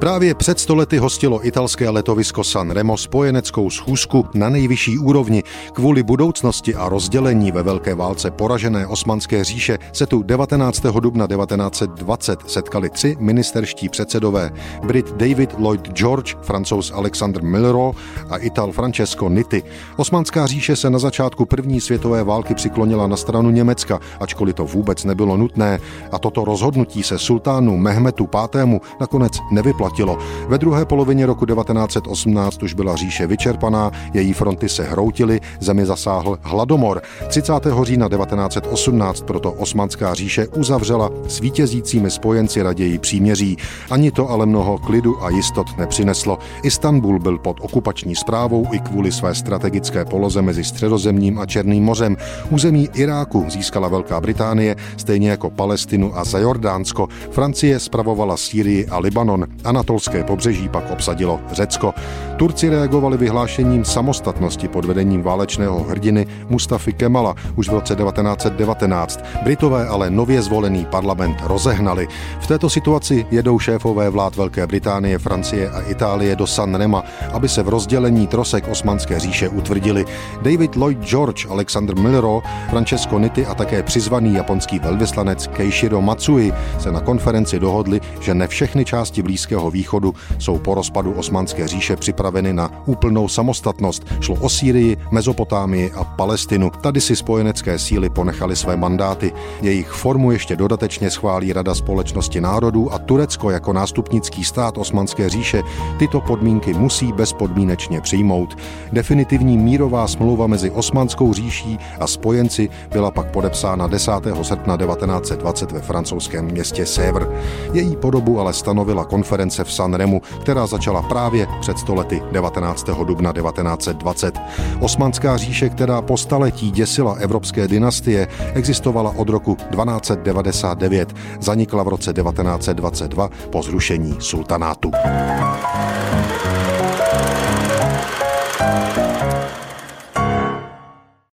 Právě před stolety hostilo italské letovisko San Remo spojeneckou schůzku na nejvyšší úrovni. Kvůli budoucnosti a rozdělení ve Velké válce poražené osmanské říše se tu 19. dubna 1920 setkali tři ministerští předsedové. Brit David Lloyd George, francouz Alexander Milro a Ital Francesco Nitti. Osmanská říše se na začátku první světové války přiklonila na stranu Německa, ačkoliv to vůbec nebylo nutné a toto rozhodnutí se sultánu Mehmetu V. nakonec nevyplatilo platilo. Ve druhé polovině roku 1918 už byla říše vyčerpaná, její fronty se hroutily, zemi zasáhl hladomor. 30. října 1918 proto Osmanská říše uzavřela s vítězícími spojenci raději příměří. Ani to ale mnoho klidu a jistot nepřineslo. Istanbul byl pod okupační zprávou i kvůli své strategické poloze mezi Středozemním a Černým mořem. Území Iráku získala Velká Británie, stejně jako Palestinu a Zajordánsko. Francie spravovala Sýrii a Libanon. A anatolské pobřeží pak obsadilo Řecko. Turci reagovali vyhlášením samostatnosti pod vedením válečného hrdiny Mustafy Kemala už v roce 1919. Britové ale nově zvolený parlament rozehnali. V této situaci jedou šéfové vlád Velké Británie, Francie a Itálie do San Rema, aby se v rozdělení trosek Osmanské říše utvrdili. David Lloyd George, Alexander Milro, Francesco Nitti a také přizvaný japonský velvyslanec Keishiro Matsui se na konferenci dohodli, že ne všechny části Blízkého východu jsou po rozpadu Osmanské říše připraveny na úplnou samostatnost. Šlo o Sýrii, Mezopotámii a Palestinu. Tady si spojenecké síly ponechaly své mandáty. Jejich formu ještě dodatečně schválí Rada společnosti národů a Turecko jako nástupnický stát Osmanské říše tyto podmínky musí bezpodmínečně přijmout. Definitivní mírová smlouva mezi Osmanskou říší a spojenci byla pak podepsána 10. srpna 1920 ve francouzském městě Sèvres. Její podobu ale stanovila konference v Sanremu, která začala právě před stolety 19. dubna 1920. Osmanská říše, která po staletí děsila evropské dynastie, existovala od roku 1299, zanikla v roce 1922 po zrušení sultanátu.